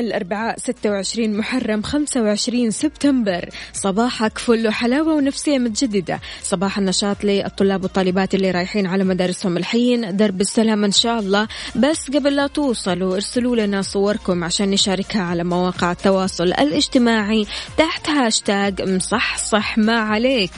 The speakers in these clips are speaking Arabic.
الأربعاء 26 محرم 25 سبتمبر. صباحك فل وحلاوة ونفسية متجددة. صباح النشاط للطلاب والطالبات اللي رايحين على مدارسهم الحين. درب السلام إن شاء الله. بس قبل لا توصلوا ارسلوا لنا صوركم عشان نشاركها على مواقع التواصل الاجتماعي تحت هاشتاج مصحصح ما عليك.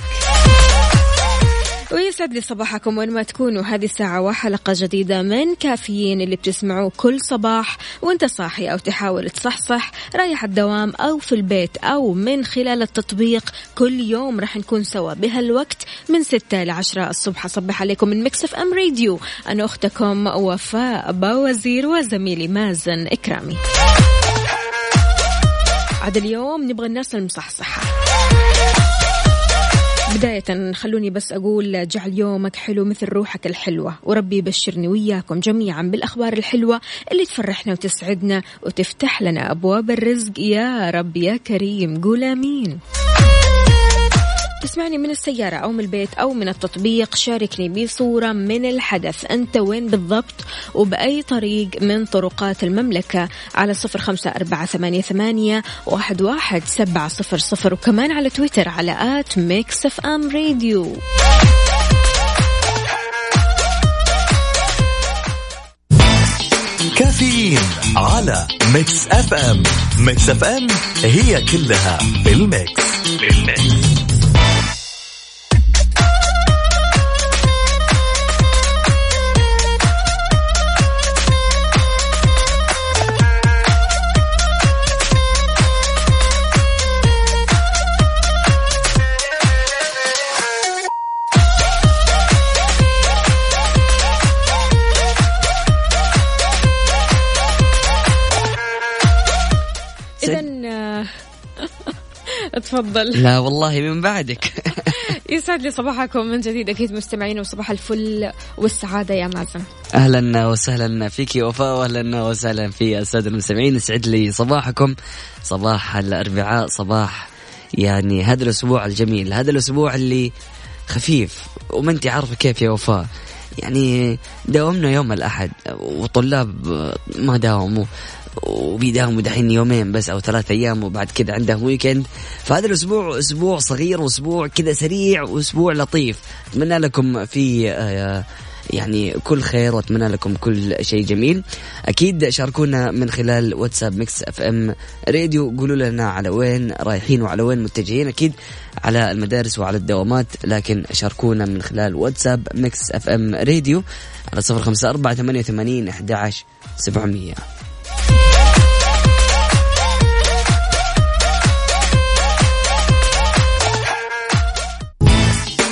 ويسعد لي صباحكم وين ما تكونوا. هذه الساعة وحلقة جديدة من كافيين اللي بتسمعوه كل صباح. وانت صاحي أو تحاول تصحصح رايح الدوام أو في البيت أو من خلال التطبيق. كل يوم راح نكون سوا بهالوقت من ستة لعشرة الصبح. أصبح عليكم من Mix FM Radio أنا أختكم وفاء باوزير وزميلي مازن إكرامي. عاد اليوم نبغى الناس المصحصحة. بداية خلوني بس أقول جعل يومك حلو مثل روحك الحلوة. وربي يبشرني وياكم جميعا بالأخبار الحلوة اللي تفرحنا وتسعدنا وتفتح لنا أبواب الرزق. يا رب يا كريم قول آمين. تسمعني من السيارة أو من البيت أو من التطبيق. شاركني بصورة من الحدث. أنت وين بالضبط؟ وبأي طريق من طرقات المملكة؟ على صفر خمسة أربعة ثمانية, ثمانية واحد, واحد سبعة صفر صفر. وكمان على تويتر على at Mix FM Radio. كافيين على Mix FM. ميكس أف أم هي كلها في الميكس تفضل. لا والله من بعدك. يسعد لي صباحكم من جديد أكيد مستمعين وصباح الفل والسعادة يا مازن. أهلا وسهلا فيك يا وفاء واهلا وسهلا في الساده المستمعين. يسعد لي صباحكم. صباح الأربعاء صباح يعني هذا الأسبوع الجميل هذا الأسبوع اللي خفيف. وما أنت عارفة كيف يا وفاء. يعني داومنا يوم الأحد وطلاب ما داوموا. وبيداوموا دحين يومين بس أو ثلاث أيام وبعد كذا عندهم weekend فهذا الأسبوع أسبوع صغير وأسبوع كذا سريع وأسبوع لطيف. أتمنى لكم في آه، يعني كل خير وأتمنى لكم كل شيء جميل. أكيد شاركونا من خلال واتساب Mix FM Radio. قولوا لنا على وين رايحين وعلى وين متجهين. أكيد على المدارس وعلى الدوامات لكن شاركونا من خلال واتساب Mix FM Radio على صفر خمسة أربعة ثمانية وثمانين أحد عشر سبعمية.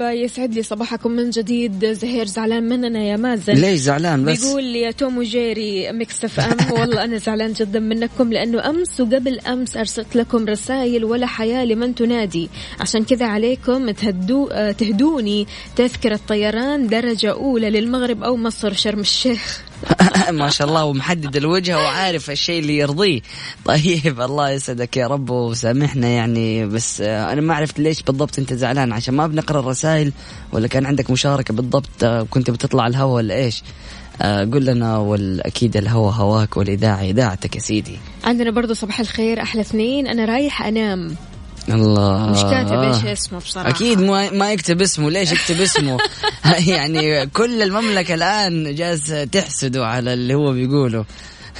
طيب يسعد لي صباحكم من جديد. زهير زعلان مننا يا مازن. ليش زعلان بس؟ بيقول يا توم وجيري Mix FM. والله أنا زعلان جدا منكم لأنه أمس وقبل أمس أرسلت لكم رسائل ولا حياة لمن تنادي. عشان كذا عليكم تهدو تهدوني تذكرة طيران درجة أولى للمغرب أو مصر شرم الشيخ. ما شاء الله ومحدد الوجهة وعارف الشيء اللي يرضيه. طيب الله يسعدك يا رب وسامحنا يعني بس أنا ما عرفت ليش بالضبط أنت زعلان عشان ما بنقرأ الرسائل ولا كان عندك مشاركة بالضبط كنت بتطلع الهوا ولا إيش؟ آه، قل لنا والأكيد الهوا هواك والإذاعة إذاعتك يا سيدي. عندنا برضو صباح الخير أحلى اثنين. أنا رايح أنام. الله. مش كاتب إيش اسمه بصراحة. أكيد ما ما يكتب اسمه. ليش يكتب اسمه؟ يعني كل المملكة الآن جالس تحسده على اللي هو بيقوله.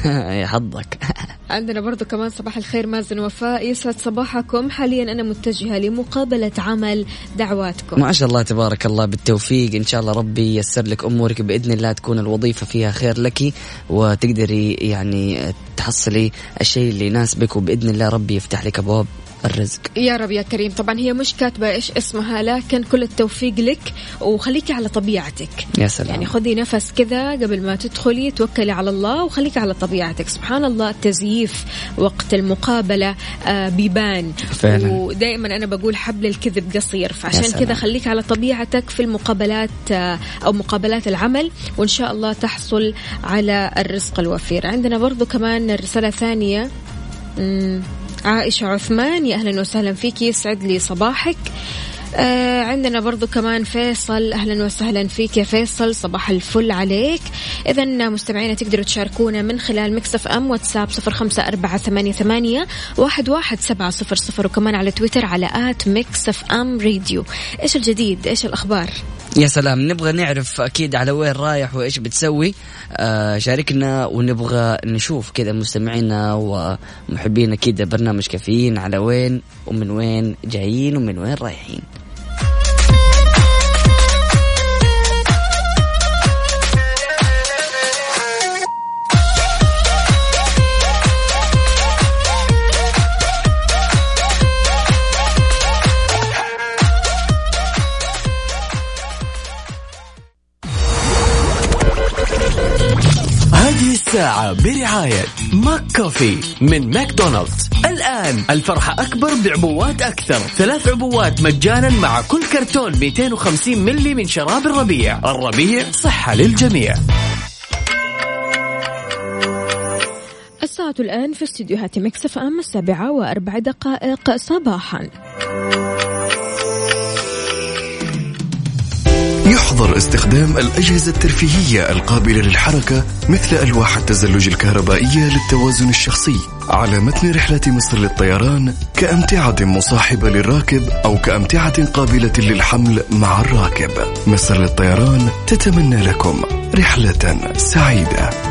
يا حظك. عندنا برضو كمان صباح الخير مازن وفاء. يسعد صباحكم. حاليا أنا متجهة لمقابلة عمل دعواتكم. ما شاء الله تبارك الله بالتوفيق. إن شاء الله ربي ييسر لك أمورك. بإذن الله تكون الوظيفة فيها خير لك وتقدري يعني تحصلي الشيء اللي يناسبك. وبإذن الله ربي يفتح لك أبواب الرزق. يا رب يا كريم. طبعا هي مش كاتبة إيش اسمها لكن كل التوفيق لك وخليكي على طبيعتك. يا سلام. يعني خذي نفس كذا قبل ما تدخلي توكلي على الله وخليكي على طبيعتك. سبحان الله التزييف وقت المقابلة آه بيبان. فعلا. ودائما أنا بقول حبل الكذب قصير. فعشان. كذا خليك على طبيعتك في المقابلات آه أو مقابلات العمل. وإن شاء الله تحصل على الرزق الوفير. عندنا برضو كمان رسالة ثانية. عائشة عثمان يا أهلا وسهلا فيك يسعد لي صباحك. آه عندنا برضو كمان فيصل أهلا وسهلا فيك يا فيصل صباح الفل عليك. إذا مستمعينا تقدروا تشاركونا من خلال مكسف أم واتساب صفر خمسة أربعة ثمانية, ثمانية واحد, واحد سبعة صفر صفر وكمان على تويتر على at Mix FM Radio إيش الجديد؟ إيش الأخبار؟ يا سلام. نبغى نعرف أكيد على وين رايح وإيش بتسوي. آه شاركنا ونبغى نشوف كذا مستمعينا ومحبين أكيد برنامج كافيين على وين ومن وين جايين ومن وين رايحين. الساعة برعاية ماك كوفي من ماكدونالدز. الآن الفرحة أكبر بعبوات أكثر. ثلاث عبوات مجانا مع كل كرتون 250 ملي من شراب الربيع. الربيع صحة للجميع. الساعة الآن في استديوهات Mix FM السابعة وأربع دقائق صباحا. يحظر استخدام الأجهزة الترفيهية القابلة للحركة مثل ألواح التزلج الكهربائية للتوازن الشخصي على متن رحلة مصر للطيران كأمتعة مصاحبة للراكب أو كأمتعة قابلة للحمل مع الراكب. مصر للطيران تتمنى لكم رحلة سعيدة.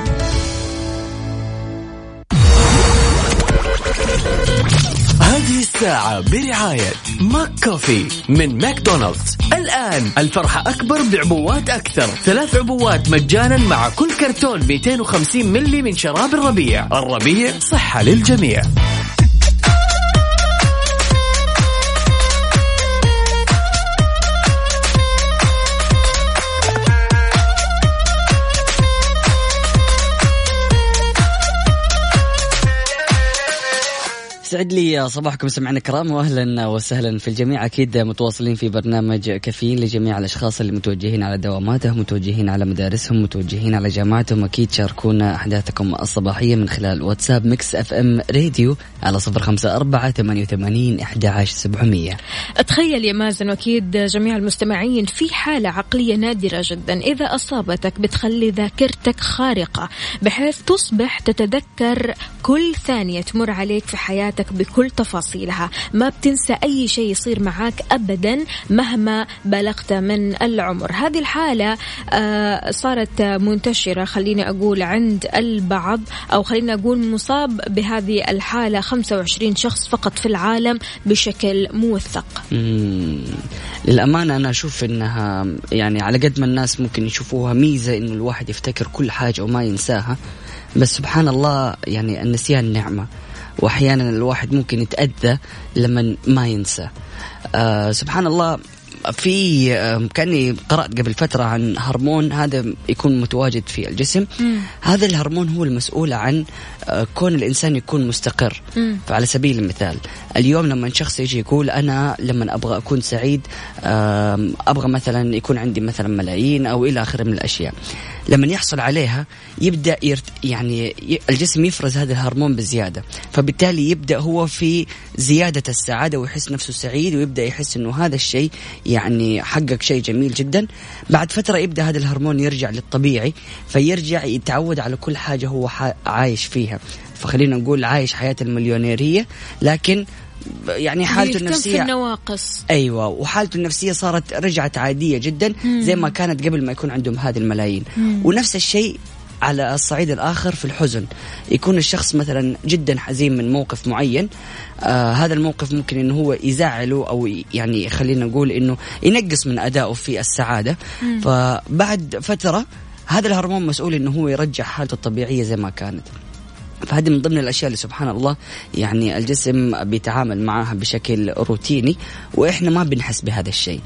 الساعة برعاية ماك كوفي من ماكدونالدز. الآن الفرحة أكبر بعبوات أكثر. ثلاث عبوات مجانا مع كل كرتون 250 ملي من شراب الربيع. الربيع صحة للجميع. سعد لي صباحكم سمعنا الكرام واهلا وسهلا بالجميع. أكيد متواصلين في برنامج كافيين لجميع الأشخاص اللي متوجهين على دواماتهم متوجهين على مدارسهم متوجهين على جامعاتهم. أكيد شاركونا أحداثكم الصباحية من خلال واتساب Mix FM Radio على صفر خمسة أربعة ثمانية وثمانين احدى عشر سبعمئه تخيل يا مازن وأكيد جميع المستمعين في حالة عقلية نادرة جدا. إذا أصابتك بتخلي ذاكرتك خارقة بحيث تصبح تتذكر كل ثانية تمر عليك في حياتك بكل تفاصيلها. ما بتنسى أي شيء يصير معاك أبدا مهما بلغت من العمر. هذه الحالة آه، صارت منتشرة. خليني أقول عند البعض أو خليني أقول مصاب بهذه الحالة 25 شخص فقط في العالم بشكل موثق. للأمانة أنا أشوف إنها يعني على قد ما الناس ممكن يشوفوها ميزة إنه الواحد يفتكر كل حاجة وما ينساها. بس سبحان الله يعني النسيان نعمة. وأحيانا الواحد ممكن يتأذى لما ما ينسى. آه سبحان الله في آه، كأني قرأت قبل فترة عن هرمون هذا يكون متواجد في الجسم. هذا الهرمون هو المسؤول عن آه، كون الإنسان يكون مستقر. فعلى سبيل المثال اليوم لما شخص يجي يقول أنا لما أبغى أكون سعيد أبغى مثلا يكون عندي مثلا ملايين أو إلى آخره من الأشياء. لما يحصل عليها يبدأ يرت يعني الجسم يفرز هذا الهرمون بزيادة. فبالتالي يبدأ هو في زيادة السعادة ويحس نفسه سعيد ويبدأ يحس إنه هذا الشيء يعني حقق شيء جميل جدا. بعد فترة يبدأ هذا الهرمون يرجع للطبيعي فيرجع يتعود على كل حاجة هو عايش فيها. فخلينا نقول عايش حياة المليونيرية لكن يعني حالته بيهتم في النفسيه النواقص. أيوه وحالته النفسية صارت رجعت عادية جدا زي ما كانت قبل ما يكون عندهم هذه الملايين. ونفس الشيء على الصعيد الآخر في الحزن. يكون الشخص مثلا جدا حزين من موقف معين آه هذا الموقف ممكن إنه هو يزعله أو ي- يعني خلينا نقول إنه ينقص من أدائه في السعادة. فبعد فترة هذا الهرمون مسؤول إنه هو يرجع حالته الطبيعية زي ما كانت. فهذه من ضمن الأشياء اللي سبحان الله يعني الجسم بيتعامل معها بشكل روتيني وإحنا ما بنحس بهذا الشيء.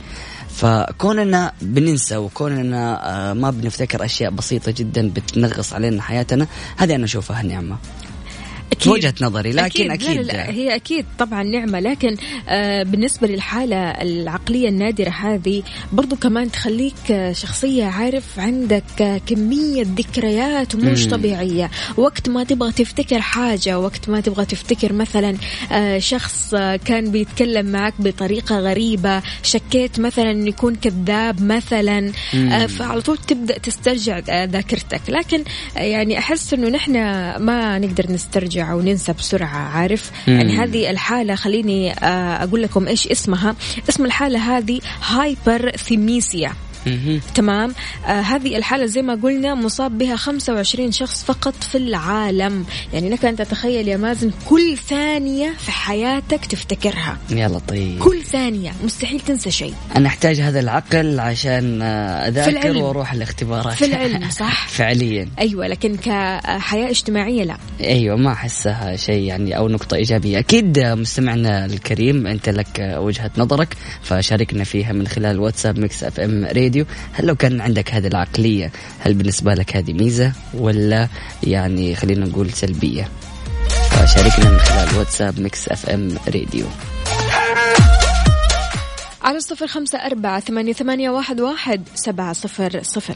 فكوننا بننسى وكوننا آه، ما بنفتكر أشياء بسيطة جدا بتنغص علينا حياتنا هذه أنا أشوفها نعمه أكيد. وجهة نظري، لكن لا أكيد. لا لا هي أكيد طبعا نعمة لكن آه بالنسبة للحالة العقلية النادرة هذه برضو كمان تخليك آه، شخصية عارف عندك آه، كمية ذكريات مش مم. طبيعية وقت ما تبغى تفتكر حاجة وقت ما تبغى تفتكر مثلا آه شخص كان بيتكلم معك بطريقة غريبة شكيت مثلا إنه يكون كذاب مثلا آه فعلى طول تبدأ تسترجع ذاكرتك لكن يعني أحس إنه نحن ما نقدر نسترجع أو ننسى بسرعة عارف مم. يعني هذه الحالة خليني آه، أقول لكم إيش اسمها اسم الحالة هذه هايبر ثيميسيا. تمام؟ آه هذه الحالة زي ما قلنا مصاب بها 25 شخص فقط في العالم. يعني لك أن تتخيل يا مازن كل ثانية في حياتك تفتكرها. يا لطيف. كل ثانية. مستحيل تنسى شيء. أنا أحتاج هذا العقل عشان آه، أذاكر العلم. وأروح الاختبارات. في العلم صح؟ فعليا. أيوة لكن كحياة اجتماعية لا. أيوه ما أحسها شيء يعني أو نقطة إيجابية. أكيد مستمعنا الكريم أنت لك وجهة نظرك فشاركنا فيها من خلال واتساب Mix FM Radio. هل لو كان عندك هذه العقلية هل بالنسبة لك هذه ميزة ولا يعني خلينا نقول سلبية؟ فشاركنا من خلال واتساب Mix FM Radio. على الصفر خمسة أربعة ثمانية, ثمانية واحد, واحد سبعة صفر صفر.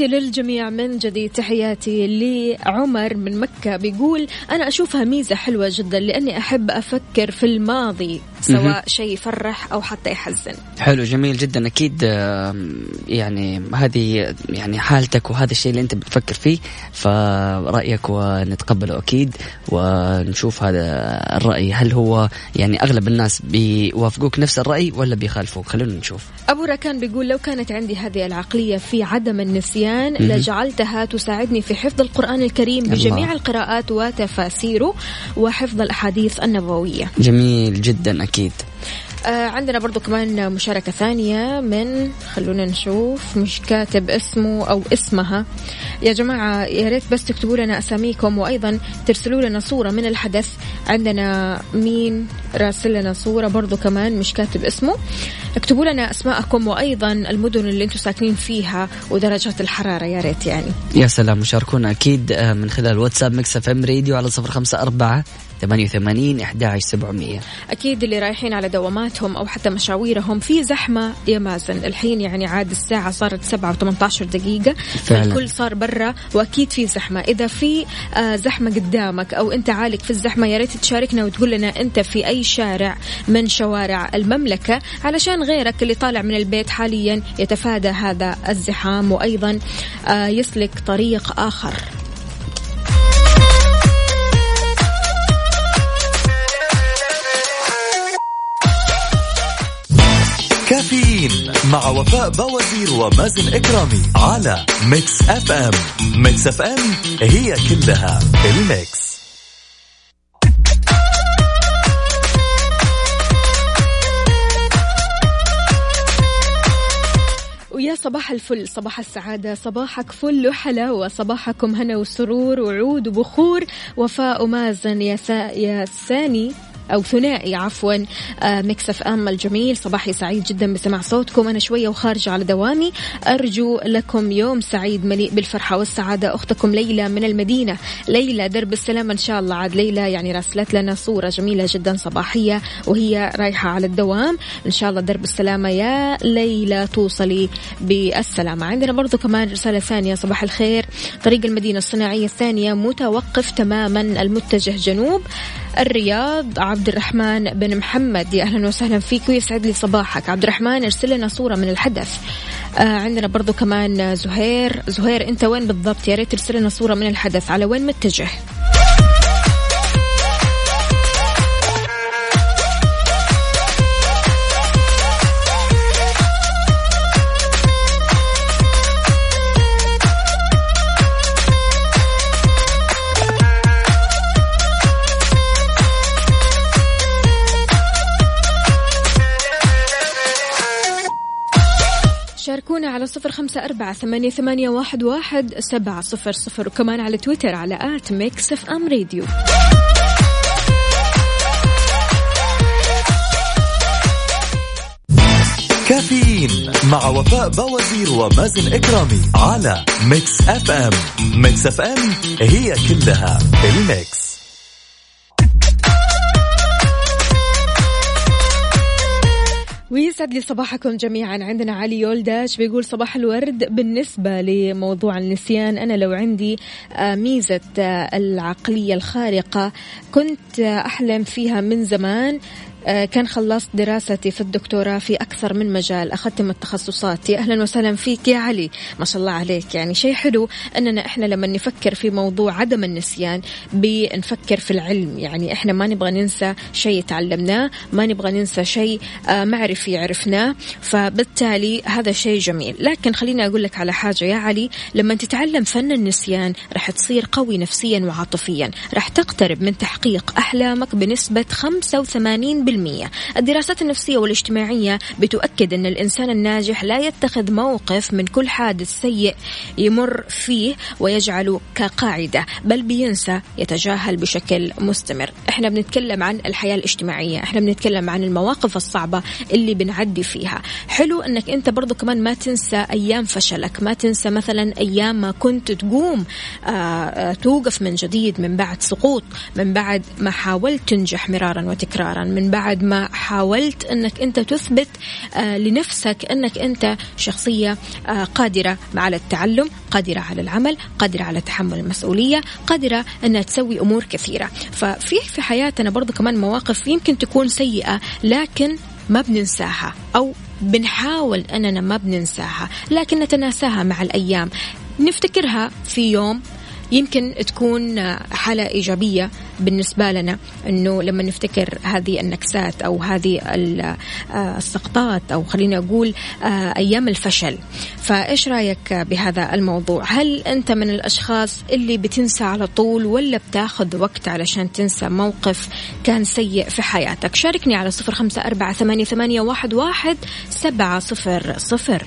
تحياتي للجميع. من جديد تحياتي لعمر من مكة بيقول أنا أشوفها ميزة حلوة جدا لأني أحب أفكر في الماضي سواء شيء يفرح أو حتى يحزن. حلو جميل جدا. أكيد آم، يعني هذه يعني حالتك وهذا الشيء اللي أنت بتفكر فيه فرأيك ونتقبله أكيد ونشوف هذا الرأي. هل هو يعني أغلب الناس بيوافقوك نفس الرأي ولا بيخالفوك؟ خلونا نشوف. أبو راكان بيقول لو كانت عندي هذه العقلية في عدم النسيان لجعلتها تساعدني في حفظ القرآن الكريم بجميع الله. القراءات وتفاسيره وحفظ الأحاديث النبوية. جميل جدا أكيد. آه عندنا برضو كمان مشاركة ثانية من خلونا نشوف مش كاتب اسمه أو اسمها. يا جماعة يا ريت بس تكتبوا لنا أساميكم وأيضا ترسلوا لنا صورة من الحدث. عندنا مين راسل لنا صورة برضو كمان مش كاتب اسمه. اكتبوا لنا أسماءكم وأيضا المدن اللي أنتم ساكنين فيها ودرجات الحرارة. يا ريت يعني. يا سلام وشاركونا أكيد آه، من خلال واتساب Mix FM Radio على صفر خمسة أربعة ثمانية وثمانين إحدى عشر سبعمية. أكيد اللي رايحين على دواماتهم أو حتى مشاويرهم في زحمة يا مازن. الحين يعني عاد الساعة صارت سبعة و18 دقيقة فعلا. فالكل صار برا وأكيد في زحمة. إذا في آه، زحمة قدامك أو أنت عالق في الزحمة يا ريت تشاركنا وتقول لنا أنت في أي شارع من شوارع المملكة علشان غيرك اللي طالع من البيت حاليا يتفادى هذا الزحام وأيضا آه، يسلك طريق آخر. كافيين مع وفاء بوازير ومازن إكرامي على Mix FM Mix FM هي كلها ال mix. صباح الفل صباح السعادة صباحك فل وحلاوة صباحكم هنا وسرور وعود وبخور وفاء ومازن يا سا يا ساني. أو ثنائي عفوا. آه، Mix FM الجميل صباحي سعيد جدا بسماع صوتكم. أنا شوية وخارجة على دوامي. أرجو لكم يوم سعيد مليء بالفرحة والسعادة. أختكم ليلى من المدينة. ليلى درب السلامة إن شاء الله. عاد ليلى يعني راسلت لنا صورة جميلة جدا صباحية وهي رايحة على الدوام. إن شاء الله درب السلامة يا ليلى توصلي بالسلامة عندنا برضو كمان رسالة ثانية. صباح الخير. طريق المدينة الصناعية الثانية متوقف تماما. المتجه جنوب. الرياض عبد الرحمن بن محمد. يا أهلا وسهلا فيك ويسعد لي صباحك. عبد الرحمن ارسل لنا صورة من الحدث. آه عندنا برضو كمان زهير. زهير أنت وين بالضبط؟ يا ريت ترسل لنا صورة من الحدث. على وين متجه؟ شاركونا على صفر خمسة أربعة ثمانية, ثمانية واحد, واحد سبعة صفر صفر وكمان على تويتر على at Mix FM Radio. كافيين مع وفاء بوازير ومازن إكرامي على Mix FM. Mix FM هي كلها ال mix. ويسعد لي صباحكم جميعا. عندنا علي يولداش بيقول صباح الورد. بالنسبة لموضوع النسيان أنا لو عندي آه، ميزة آه، العقلية الخارقة كنت آه، أحلم فيها من زمان. كان خلصت دراستي في الدكتوراه في أكثر من مجال. أخذت من التخصصات يا أهلا وسهلا فيك يا علي. ما شاء الله عليك. يعني شيء حلو أننا إحنا لما نفكر في موضوع عدم النسيان بنفكر في العلم. يعني إحنا ما نبغى ننسى شيء تعلمناه ما نبغى ننسى شيء آه، معرفي عرفناه. فبالتالي هذا شيء جميل. لكن خليني أقول لك على حاجة يا علي. لما تتعلم فن النسيان راح تصير قوي نفسيا وعاطفيا. راح تقترب من تحقيق أحلامك بنسبة 85% الدراسات النفسية والاجتماعية بتؤكد أن الإنسان الناجح لا يتخذ موقف من كل حادث سيء يمر فيه ويجعله كقاعدة بل بينسى يتجاهل بشكل مستمر. إحنا بنتكلم عن الحياة الاجتماعية إحنا بنتكلم عن المواقف الصعبة اللي بنعدي فيها. حلو أنك أنت برضو كمان ما تنسى أيام فشلك ما تنسى مثلا أيام ما كنت تقوم آآ آآ توقف من جديد من بعد سقوط من بعد ما حاولت تنجح مرارا وتكرارا من بعد بعد ما حاولت أنك أنت تثبت آه لنفسك أنك أنت شخصية آه قادرة على التعلم، قادرة على العمل، قادرة على تحمل المسؤولية، قادرة أنها تسوي أمور كثيرة، ففي في حياتنا برضو كمان مواقف يمكن تكون سيئة لكن ما بننساها أو بنحاول أننا ما بننساها لكن نتناساها مع الأيام. نفتكرها في يوم يمكن تكون حالة إيجابية بالنسبة لنا أنه لما نفتكر هذه النكسات أو هذه السقطات أو خلينا أقول أيام الفشل. فإيش رأيك بهذا الموضوع؟ هل أنت من الأشخاص اللي بتنسى على طول ولا بتاخذ وقت علشان تنسى موقف كان سيء في حياتك؟ شاركني على صفر خمسة أربعة ثمانية واحد, واحد سبعة صفر صفر.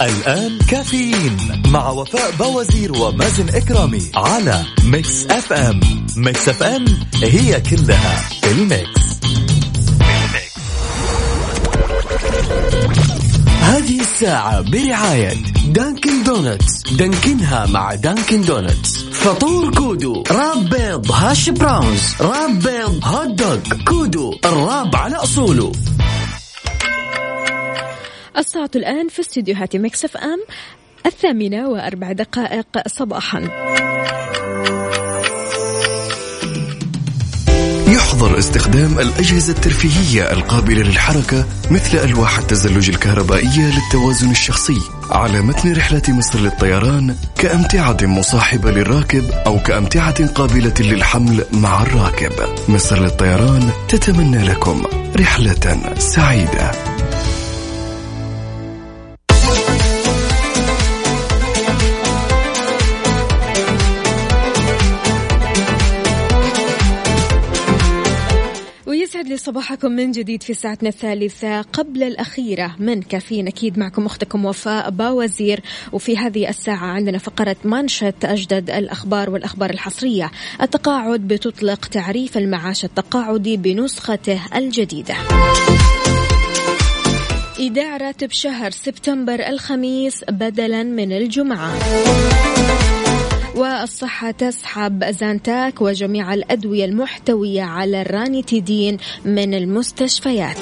الآن كافيين مع وفاء بوازير ومازن إكرامي على Mix FM. Mix FM هي كلها في ال mix. هذه الساعة برعاية Dunkin' Donuts. Dunkin ها مع Dunkin' Donuts. فطور Kudu wrap بيض hash browns wrap بيض hot dog Kudu ال wrap على أصوله. الساعة الآن في استديوهات Mix FM الثامنة وأربع دقائق صباحا. يحظر استخدام الأجهزة الترفيهية القابلة للحركة مثل ألواح التزلج الكهربائية للتوازن الشخصي على متن رحلة مصر للطيران كأمتعة مصاحبة للراكب أو كأمتعة قابلة للحمل مع الراكب. مصر للطيران تتمنى لكم رحلة سعيدة. ويسعد لي صباحكم من جديد في ساعتنا الثالثة قبل الأخيرة. من كافيين أكيد معكم أختكم وفاء باوزير وفي هذه الساعة عندنا فقرة منشط أجدد الأخبار والأخبار الحصرية. التقاعد بتطلق تعريف المعاش التقاعدي بنسخته الجديدة. إيداع راتب شهر سبتمبر الخميس بدلا من الجمعة. والصحة تسحب زانتاك وجميع الأدوية المحتوية على الرانيتيدين من المستشفيات.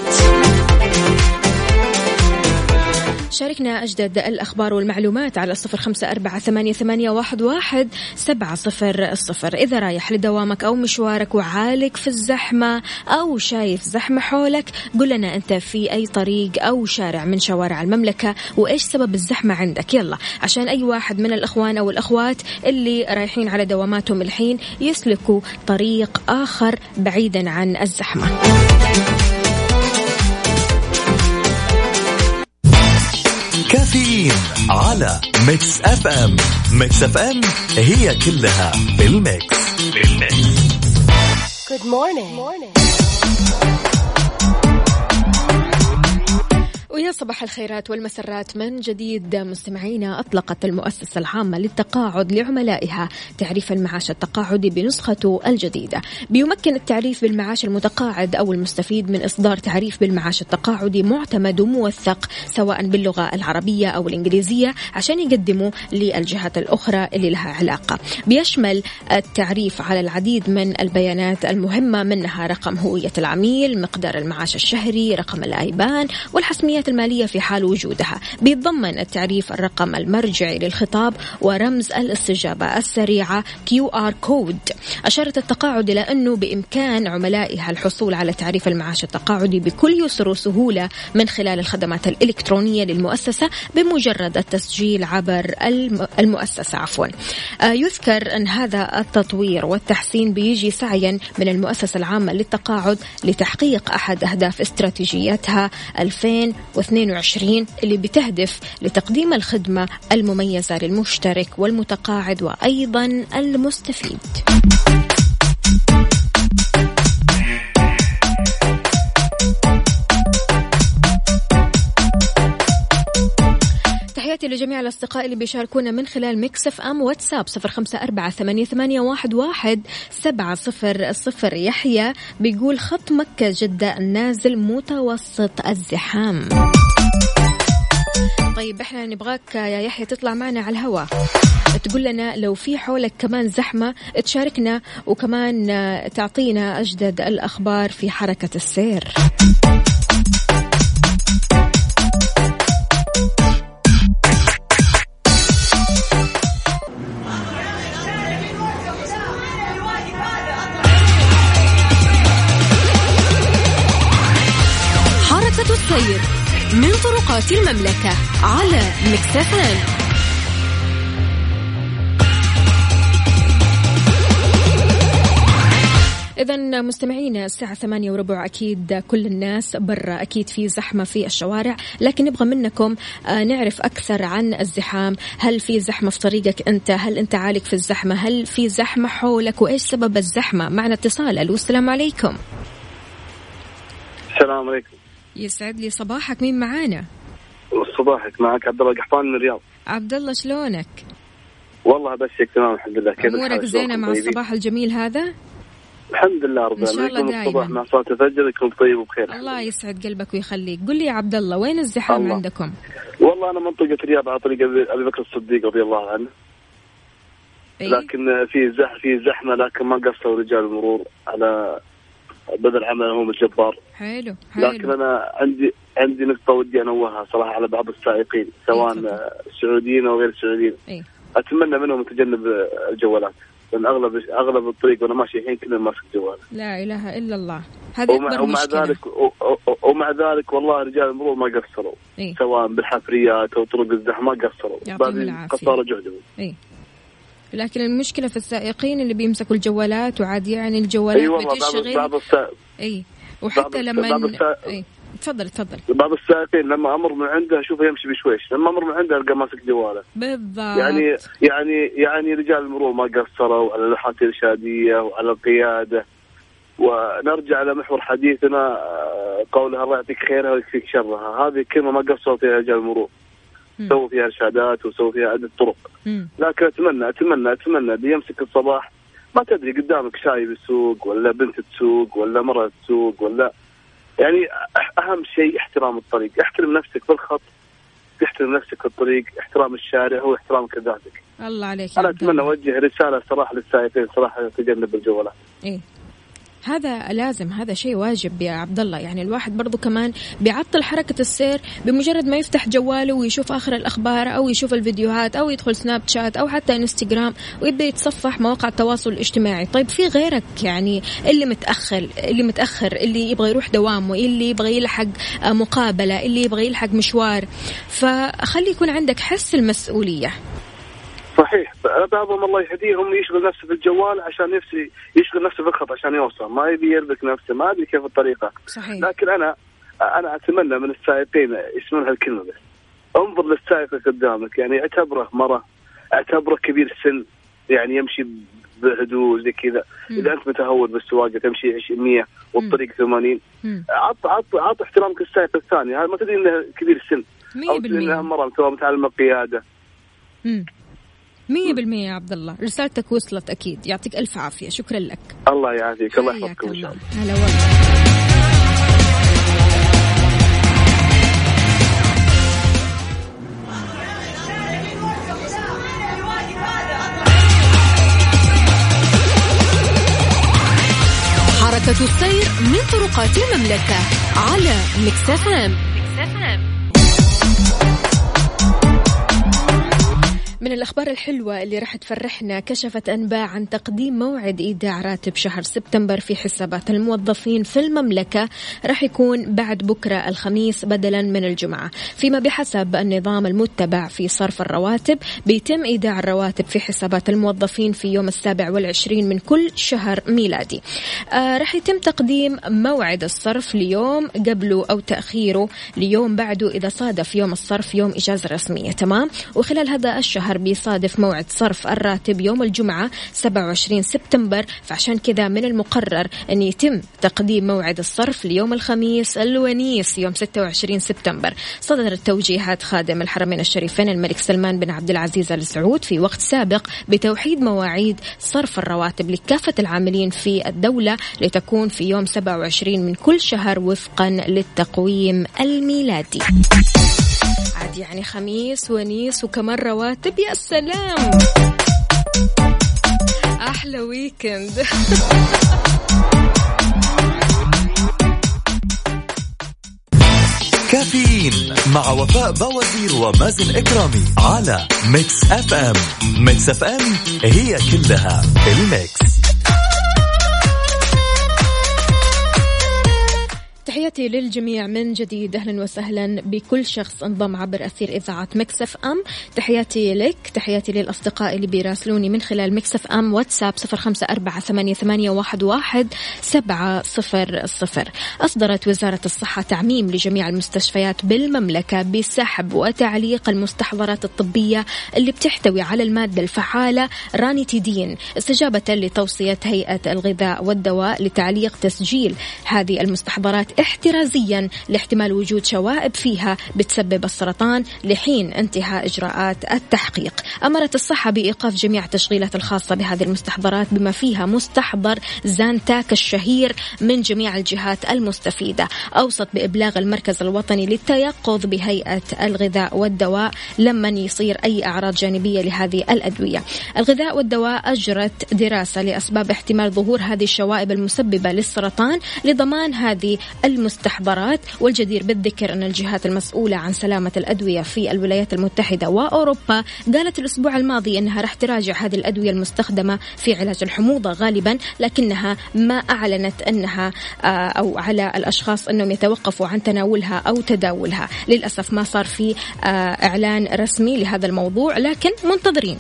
شاركنا أجدد الأخبار والمعلومات على صفر خمسة أربعة ثمانية, ثمانية واحد, واحد سبعة صفر الصفر إذا رايح لدوامك أو مشوارك وعالق في الزحمة أو شايف زحمة حولك قل لنا أنت في أي طريق أو شارع من شوارع المملكة وإيش سبب الزحمة عندك. يلا عشان أي واحد من الأخوان أو الأخوات اللي رايحين على دواماتهم الحين يسلكوا طريق آخر بعيدا عن الزحمة. كافيين على Mix FM Mix FM هي كلها بال mix بال mix Good morning. Good morning. ويا صباح الخيرات والمسرات من جديد. مستمعينا أطلقت المؤسسة العامة للتقاعد لعملائها تعريف المعاش التقاعدي بنسخته الجديدة. بيمكن التعريف بالمعاش المتقاعد أو المستفيد من إصدار تعريف بالمعاش التقاعدي معتمد وموثق سواء باللغة العربية أو الإنجليزية عشان يقدموا للجهات الأخرى اللي لها علاقة. بيشمل التعريف على العديد من البيانات المهمة منها رقم هوية العميل مقدار المعاش الشهري رقم الآيبان والحسميات المالية في حال وجودها بيتضمن التعريف الرقم المرجعي للخطاب ورمز الاستجابة السريعة QR كود. أشارت التقاعد إلى أنه بإمكان عملائها الحصول على تعريف المعاش التقاعدي بكل يسر وسهولة من خلال الخدمات الإلكترونية للمؤسسة بمجرد التسجيل عبر المؤسسة عفوا. آه، يذكر أن هذا التطوير والتحسين بيجي سعيا من المؤسسة العامة للتقاعد لتحقيق أحد أهداف استراتيجيتها 2022 اللي بتهدف لتقديم الخدمة المميزة للمشترك والمتقاعد وأيضا المستفيد. تحياتي لجميع الأصدقاء اللي بيشاركونا من خلال Mix FM واتساب صفر خمسة أربعة ثمانية, واحد سبعة صفر صفر. يحيى بيقول خط مكة جدة النازل متوسط الزحام. طيب إحنا نبغاك يا يحيى تطلع معنا على الهواء تقول لنا لو في حولك كمان زحمة تشاركنا وكمان تعطينا أجدد الأخبار في حركة السير. طرقات المملكة على مكسفان إذا مستمعينا الساعة ثمانية وربع أكيد كل الناس برا أكيد في زحمة في الشوارع لكن نبغى منكم آه، نعرف أكثر عن الزحام. هل في زحمة في طريقك أنت؟ هل أنت عالق في الزحمة؟ هل في زحمة حولك؟ وإيش سبب الزحمة؟ معنا اتصال. ألو السلام عليكم. السلام عليكم. يسعد لي صباحك. مين معانا؟ صباحك معك؟ عبد الله القحطاني من الرياض. عبد الله شلونك؟ والله بسك تمام الحمد لله. كيف أمورك؟ زينة مع؟ الصباح الجميل هذا؟ الحمد لله رب شاء العالمين. الله يكون الصباح دايماً. مع صلاة الفجر يكون طيب وبخير. الله يسعد قلبك ويخليك. قل لي يا عبد الله وين الزحام الله. عندكم؟ والله أنا منطقة الرياض على طريق ابي بكر الصديق رضي الله عنه. إيه؟ لكن في زح في زحمة لكن ما قصروا رجال المرور على بذل عملهم الجبار. حلو حلو. لكن أنا عندي عندي نقطة ودي أنوهها صراحة على بعض السائقين سواء تفضل. سعوديين أو غير سعوديين. إيه. أتمنى منهم تجنب الجوالات لأن أغلب أغلب الطريق وأنا ماشي الحين كلنا ماسك جوال. لا إله إلا الله. هذه ومع, أكبر ومع ذلك ومع ذلك والله رجال المرور ما قصروا. إيه. سواء بالحفريات أو طرق الزحمة ما قصروا. بعد. قصارى جهدهم. اي لكن المشكلة في السائقين اللي بيمسكوا الجوالات وعاد يعني الجوالات بعض بتشغل. بعض السا... أي وحتى لما بعض السا- أي تفضل تفضل. بعض السائقين لما أمر من عنده اشوفه يمشي بشويش لما أمر من عنده ألقى ماسك جواله. بالضبط. يعني يعني يعني رجال المرور ما قصروا على اللوحات الارشاديه وعلى القيادة. ونرجع على محور حديثنا آه، قولها الله يعطيك خيرها ويكفيك شرها. هذه كلمة ما قصروا فيها رجال المرور. سووا فيها إرشادات وسووا فيها عده طرق. مم. لكن اتمنى اتمنى أتمنى اللي يمسك الصباح ما تدري قدامك شايب يسوق ولا بنت تسوق ولا مرة تسوق ولا يعني أهم شيء احترام الطريق. احترم نفسك في الخط تحترم نفسك في الطريق احترام الشارع هو احترامك لذاتك الله عليك أنا أتمنى. أوجه رسالة صراحة للسائقين صراحة تجنب الجوالات. إيه. هذا لازم هذا شيء واجب يا عبد الله يعني الواحد برضو كمان بيعطل حركة السير بمجرد ما يفتح جواله ويشوف آخر الأخبار أو يشوف الفيديوهات أو يدخل سناب شات أو حتى إنستغرام ويبدأ يتصفح مواقع التواصل الاجتماعي. طيب في غيرك يعني اللي متأخر اللي متأخر اللي يبغى يروح دوامه اللي يبغى يلحق مقابلة اللي يبغى يلحق مشوار. فخلي يكون عندك حس المسؤولية. صحيح. بعضهم الله يهديهم يشغل نفسه في الجوال عشان نفسي يشغل نفسه في الخط عشان يوصل. ما يبي يربك نفسه ما ادري كيف الطريقة. صحيح. لكن أنا أنا أتمنى من السائقين يسمعون هالكلمة بس. انظر للسائق قدامك يعني اعتبره مرة اعتبره كبير السن يعني يمشي بهدوء زي كذا. إذا أنت متهور بالسواقة تمشي 20 100 والطريق 80 مم. عط عط عط احترامك للسائق الثاني. هذا ما تدري إنه كبير السن. مية أو تدري انها بالمية. مرة متعلمه قياده مم. مية بالمية يا عبد الله رسالتك وصلت أكيد. يعطيك ألف عافية. شكرا لك. الله يعافيك. الله يحفظكم إن شاء الله. هلا والله. حركة السير من طرقات المملكة على مكسف من الأخبار الحلوة اللي راح تفرحنا كشفت أنباء عن تقديم موعد إيداع راتب شهر سبتمبر في حسابات الموظفين في المملكة. راح يكون بعد بكرة الخميس بدلا من الجمعة. فيما بحسب النظام المتبع في صرف الرواتب بيتم إيداع الرواتب في حسابات الموظفين في يوم السابع والعشرين من كل شهر ميلادي. آه راح يتم تقديم موعد الصرف ليوم قبله أو تأخيره ليوم بعده إذا صادف يوم الصرف يوم إجازة رسمية. تمام؟ وخلال هذا الشهر بيصادف موعد صرف الراتب يوم الجمعة 27 سبتمبر. فعشان كذا من المقرر أن يتم تقديم موعد الصرف ليوم الخميس الونيس يوم 26 سبتمبر. صدرت توجيهات خادم الحرمين الشريفين الملك سلمان بن عبد العزيز ال سعود في وقت سابق بتوحيد مواعيد صرف الرواتب لكافة العاملين في الدولة لتكون في يوم 27 من كل شهر وفقا للتقويم الميلادي. عاد يعني خميس ونيس وكمان رواتب. يا سلام! أحلى weekend كافيين مع وفاء بوازير ومازن إكرامي على Mix FM Mix FM هي كلها ال mix. تحياتي للجميع من جديد. أهلا وسهلا بكل شخص انضم عبر أثير إذاعة Mix FM. تحياتي لك تحياتي للأصدقاء اللي بيراسلوني من خلال Mix FM. واتساب صفر خمسة أربعة ثمانية, ثمانية واحد, واحد سبعة صفر صفر. أصدرت وزارة الصحة تعميم لجميع المستشفيات بالمملكة بسحب وتعليق المستحضرات الطبية اللي بتحتوي على المادة الفعالة رانيتيدين استجابة لتوصية هيئة الغذاء والدواء لتعليق تسجيل هذه المستحضرات احترازيا لاحتمال وجود شوائب فيها بتسبب السرطان لحين انتهاء إجراءات التحقيق. أمرت الصحة بإيقاف جميع التشغيلات الخاصة بهذه المستحضرات بما فيها مستحضر زانتاك الشهير من جميع الجهات المستفيدة. أوصت بإبلاغ المركز الوطني للتيقظ بهيئة الغذاء والدواء لما يصير أي أعراض جانبية لهذه الأدوية. الغذاء والدواء أجرت دراسة لأسباب احتمال ظهور هذه الشوائب المسببة للسرطان لضمان هذه المستحضرات والجدير بالذكر أن الجهات المسؤولة عن سلامة الأدوية في الولايات المتحدة وأوروبا قالت الأسبوع الماضي أنها راح تراجع هذه الأدوية المستخدمة في علاج الحموضة غالبا لكنها ما أعلنت أنها آه، أو على الأشخاص أنهم يتوقفوا عن تناولها أو تداولها. للأسف ما صار في آه، إعلان رسمي لهذا الموضوع لكن منتظرين.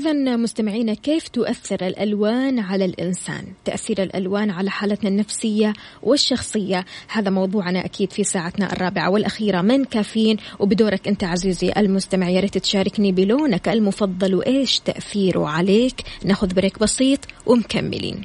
إذا مستمعينا كيف تؤثر الألوان على الإنسان؟ تأثير الألوان على حالتنا النفسية والشخصية. هذا موضوعنا أكيد في ساعتنا الرابعة والأخيرة من كافيين. وبدورك أنت عزيزي المستمع يا ريت تشاركني بلونك المفضل وإيش تأثيره عليك؟ ناخذ بريك بسيط ومكملين.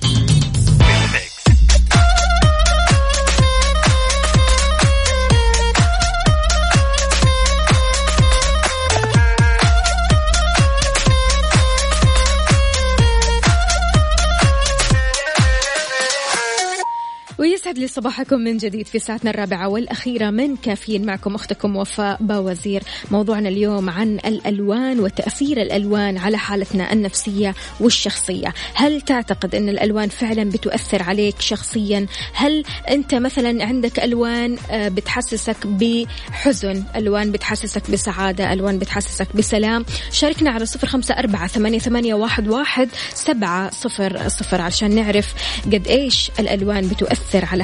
لي صباحكم من جديد في ساعتنا الرابعة والأخيرة من كافيين معكم أختكم وفاء باوزير. موضوعنا اليوم عن الألوان وتأثير الألوان على حالتنا النفسية والشخصية. هل تعتقد أن الألوان فعلا بتؤثر عليك شخصيا؟ هل أنت مثلا عندك ألوان آه، بتحسسك بحزن ألوان بتحسسك بسعادة ألوان بتحسسك بسلام؟ شاركنا على صفر خمسة أربعة ثمانية, واحد سبعة صفر صفر عشان نعرف قد إيش الألوان بتؤثر على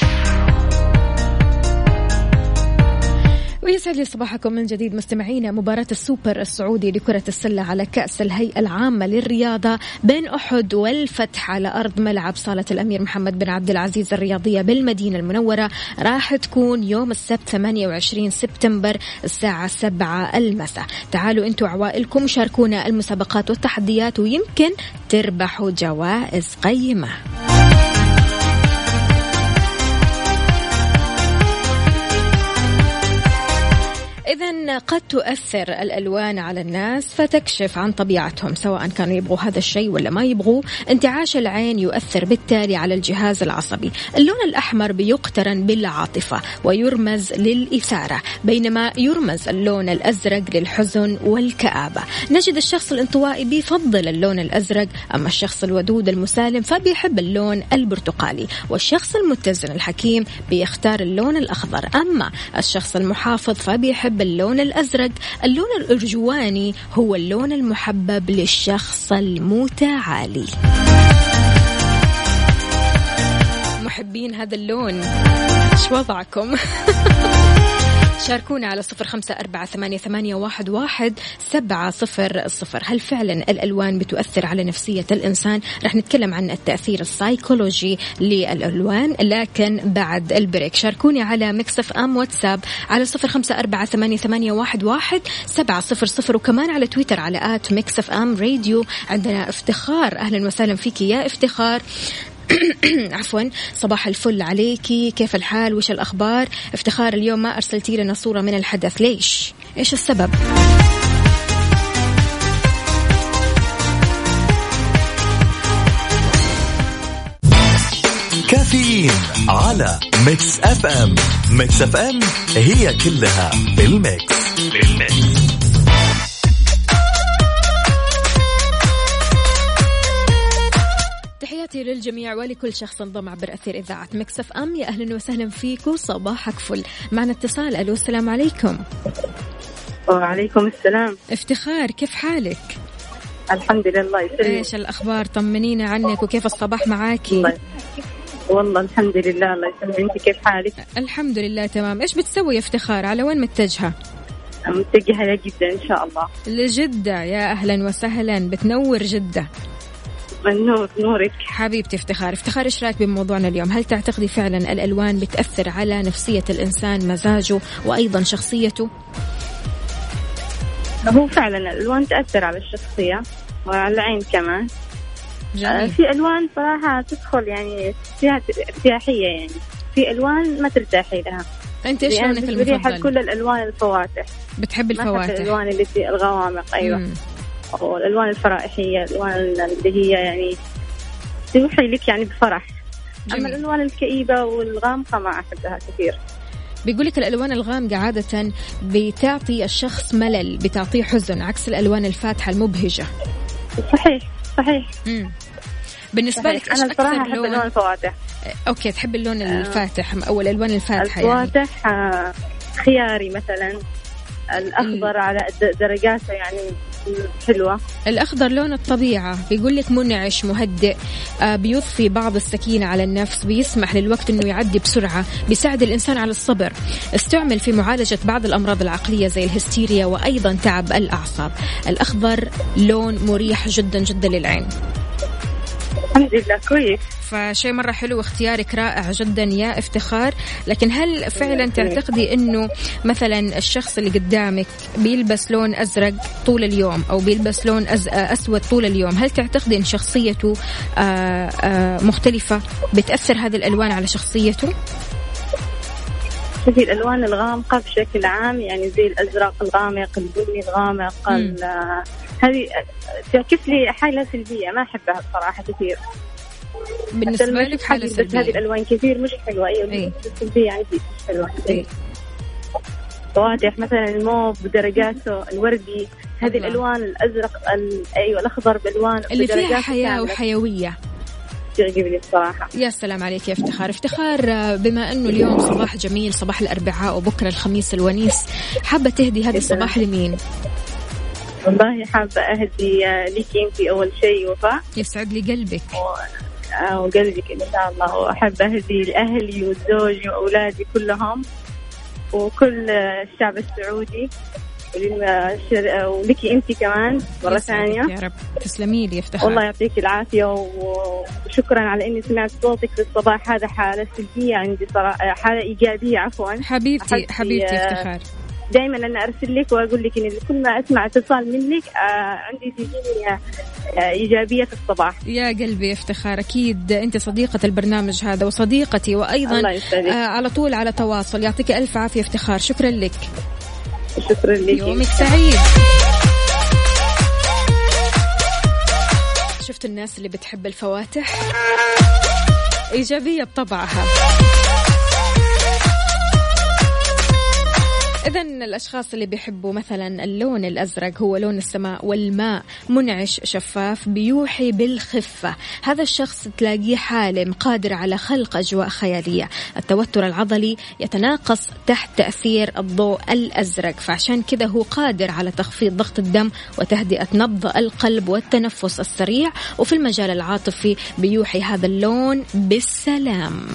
ويسعد لي صباحكم من جديد مستمعينا. مباراة السوبر السعودي لكرة السلة على كأس الهيئة العامة للرياضة بين أحد والفتح على أرض ملعب صالة الأمير محمد بن عبد العزيز الرياضية بالمدينة المنورة. راح تكون يوم السبت 28 سبتمبر الساعة 7 المساء. تعالوا أنتوا عوائلكم شاركونا المسابقات والتحديات ويمكن تربحوا جوائز قيمة. إذا قد تؤثر الألوان على الناس فتكشف عن طبيعتهم سواء كانوا يبغوا هذا الشيء ولا ما يبغوا. انتعاش العين يؤثر بالتالي على الجهاز العصبي. اللون الأحمر بيقترن بالعاطفة ويرمز للإثارة بينما يرمز اللون الأزرق للحزن والكآبة. نجد الشخص الانطوائي بيفضل اللون الأزرق أما الشخص الودود المسالم فبيحب اللون البرتقالي والشخص المتزن الحكيم بيختار اللون الأخضر. أما الشخص المحافظ فبيحب اللون الأزرق. اللون الأرجواني هو اللون المحبب للشخص المتعالي. محبين هذا اللون. إيش وضعكم؟ شاركونا على صفر خمسة أربعة ثمانية, ثمانية واحد, واحد سبعة صفر صفر. هل فعلا الألوان بتؤثر على نفسية الإنسان؟ رح نتكلم عن التأثير السايكولوجي للألوان لكن بعد ال break. شاركوني على Mix FM واتساب على صفر خمسة أربعة ثمانية, ثمانية واحد, واحد سبعة صفر صفر. وكمان على تويتر على at Mix FM Radio. عندنا افتخار. أهلا وسهلا فيك يا افتخار. عفوا صباح الفل عليكي. كيف الحال؟ وش الأخبار؟ افتخار اليوم ما أرسلتي لنا صورة من الحدث. ليش؟ إيش السبب؟ كافيين على Mix FM. Mix FM هي كلها في ال mix تحياتي للجميع ولكل شخص انضم عبر أثير إذاعة مكسف أم. يا أهلا وسهلا فيكم صباحك فل. معنا اتصال. ألو السلام عليكم. وعليكم السلام. افتخار كيف حالك؟ الحمد لله يسلمك. إيش الأخبار؟ طمنينا عنك وكيف الصباح معاكي؟ الله والله الحمد لله الله يسلمك. أنت كيف حالك؟ الحمد لله تمام. إيش بتسوي يا افتخار؟ على وين متجهة؟ متجهة لجدة إن شاء الله. لجدة. يا أهلا وسهلا. بتنور جدة. النور نورك. حبيبتي افتخار. افتخار إيش رأيك بموضوعنا اليوم؟ هل تعتقدي فعلا الألوان بتأثر على نفسية الإنسان مزاجه وأيضا شخصيته؟ هو فعلا الألوان تأثر على الشخصية وعلى العين كمان. آه، جميل في ألوان صراحة تدخل يعني فيها ارتياحية يعني. في ألوان ما ترتاحي لها. أنت إيش لونك المفضل؟ كل الألوان الفواتح. بتحب الفواتح. الألوان اللي في الغوامق أيوة. مم. والألوان الفرائحية الألوان اللي هي يعني توحي لك يعني بفرح. جميل. الألوان الكئيبة والغامقة ما أحبها كثير. بيقول لك الألوان الغامقة عادة بتعطي الشخص ملل بتعطيه حزن عكس الألوان الفاتحة المبهجة. صحيح صحيح. مم. بالنسبة لك صحيح. أنا الصراحة أكثر أحب اللون لون الفواتح أوكي تحب اللون الفاتح أو الألوان الفاتحة يعني؟ الفواتح آه، خياري مثلا. الأخضر على درجاته يعني حلوة. الأخضر لون الطبيعة بيقول لك منعش مهدئ آه بيضفي بعض السكينة على النفس بيسمح للوقت أنه يعدي بسرعة بيساعد الإنسان على الصبر. استعمل في معالجة بعض الأمراض العقلية زي الهستيريا وأيضا تعب الأعصاب. الأخضر لون مريح جدا جدا للعين. الحمد لله كويس. فشيء مرة حلو اختيارك رائع جدا يا افتخار. لكن هل فعلا تعتقدي إنه مثلا الشخص اللي قدامك بيلبس لون أزرق طول اليوم أو بيلبس لون أز... أسود طول اليوم؟ هل تعتقدي إن شخصيته آآ آآ مختلفة بتأثر هذه الألوان على شخصيته؟ شوفي الألوان الغامقة بشكل عام يعني زي الأزرق الغامق البني الغامق هذه تعكس لي حالة سلبية ما أحبها بصراحة كثير بالنسبة لك حالة يلبس هذه سلبية الألوان كثير مش حلوة أيوة إيه. السلبية يعني مش حلوة إيه. فواتح مثلا الموف بدرجاته الوردي هذه الله. الألوان الأزرق ال... أيوة الأخضر بألوان اللي فيها كاملة. وحيوية تعجبني الصراحة يا سلام عليك يا افتخار افتخار آه، بما أنه اليوم صباح جميل صباح الأربعاء وبكرة الخميس الونيس حابة تهدي هذا. الصباح لمين والله حابة أهدي آه، ليكي أنت أول شيء وفاء يسعد لي قلبك. آه، وقلبك إن شاء الله. وأحب أهدي لأهلي وزوجي وأولادي كلهم وكل آه، الشعب السعودي. ولك أنت كمان مرة يسعدك ثانية. يا رب. تسلمي لي افتخار والله يعطيك العافية و- وشكرا على إني سمعت صوتك في الصباح. هذا حالة سلبية عندي صراحة حالة إيجابية عفوا. حبيبتي حبيبتي افتخار دائما أنا أرسل لك وأقول لك إن كل ما أسمع اتصال منك آه عندي تجيني آه إيجابية في الصباح. يا قلبي افتخار أكيد أنت صديقة البرنامج هذا وصديقتي وأيضا الله. آه على طول على تواصل. يعطيك ألف عافية افتخار. شكرا لك. شكرا لك. يومك سعيد. شفت الناس اللي بتحب الفواتح؟ إيجابية بطبعها. إذا الأشخاص اللي بيحبوا مثلا اللون الأزرق هو لون السماء والماء منعش شفاف بيوحي بالخفة. هذا الشخص تلاقيه حالم قادر على خلق أجواء خيالية. التوتر العضلي يتناقص تحت تأثير الضوء الأزرق فعشان كذا هو قادر على تخفيض ضغط الدم وتهدئة نبض القلب والتنفس السريع. وفي المجال العاطفي بيوحي هذا اللون بالسلام.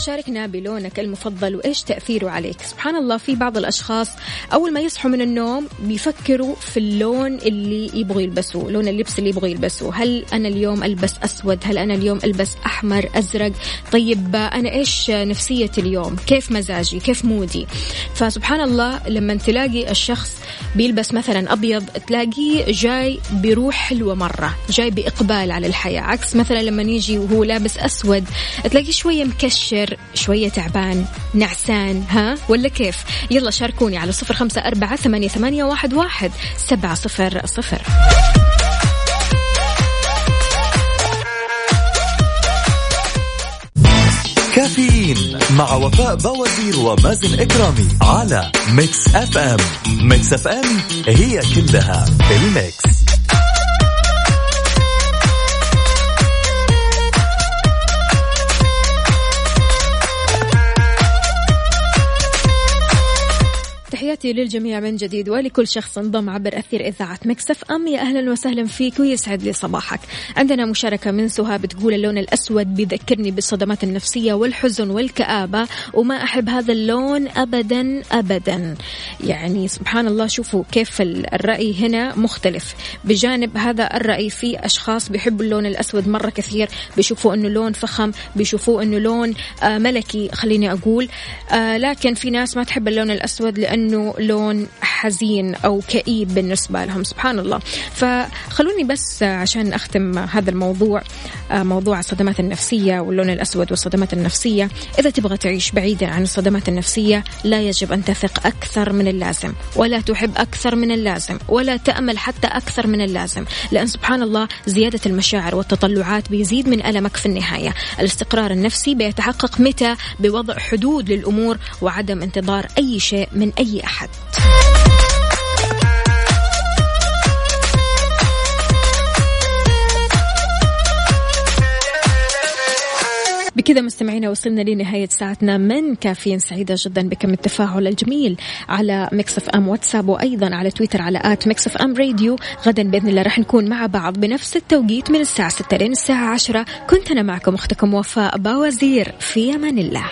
شاركنا بلونك المفضل وإيش تأثيره عليك؟ سبحان الله في بعض الأشخاص أول ما يصحوا من النوم بيفكروا في اللون اللي يبغوا يلبسوه لون اللبس اللي يبغوا يلبسوه. هل أنا اليوم ألبس أسود؟ هل أنا اليوم ألبس أحمر أزرق؟ طيب أنا إيش نفسيتي اليوم؟ كيف مزاجي؟ كيف مودي؟ فسبحان الله لما تلاقي الشخص بيلبس مثلا أبيض تلاقيه جاي بروح حلوة مرة جاي بإقبال على الحياة. عكس مثلا لما يجي وهو لابس أسود تلاقيه شوية مكشر شوية تعبان نعسان ها؟ ولا كيف؟ يلا شاركوني على صفر خمسة أربعة ثمانية, ثمانية واحد, واحد سبعة صفر صفر. كافيين مع وفاء بوازير ومازن إكرامي على Mix FM. Mix FM هي كلها ال mix. تحياتي للجميع من جديد ولكل شخص انضم عبر أثير إذاعة مكسف أم. يا أهلا وسهلا فيك ويسعد لي صباحك. عندنا مشاركة من سهى بتقول اللون الأسود بيذكرني بالصدمات النفسية والحزن والكآبة وما أحب هذا اللون أبدا أبدا. يعني سبحان الله شوفوا كيف الرأي هنا مختلف. بجانب هذا الرأي في أشخاص بيحبوا اللون الأسود مرة كثير بيشوفوا أنه لون فخم بيشوفوه أنه لون آه، ملكي خليني أقول. آه، لكن في ناس ما تحب اللون الأسود لأنه إنه لون حزين أو كئيب بالنسبة لهم سبحان الله. فخلوني بس عشان أختم هذا الموضوع آه، موضوع الصدمات النفسية واللون الأسود والصدمات النفسية. إذا تبغى تعيش بعيدا عن الصدمات النفسية لا يجب أن تثق أكثر من اللازم ولا تحب أكثر من اللازم ولا تأمل حتى أكثر من اللازم لأن سبحان الله زيادة المشاعر والتطلعات بيزيد من ألمك في النهاية. الاستقرار النفسي بيتحقق متى؟ بوضع حدود للأمور وعدم انتظار أي شيء من أي أحد. بكذا مستمعينا وصلنا لنهاية ساعتنا من كافيين سعيدة جدا بكم التفاعل الجميل على Mix FM واتساب وأيضا على تويتر على at Mix FM Radio. غدا بإذن الله رح نكون مع بعض بنفس التوقيت من الساعة 6 لين الساعة 10 كنت أنا معكم أختكم وفاء باوزير في أمان الله.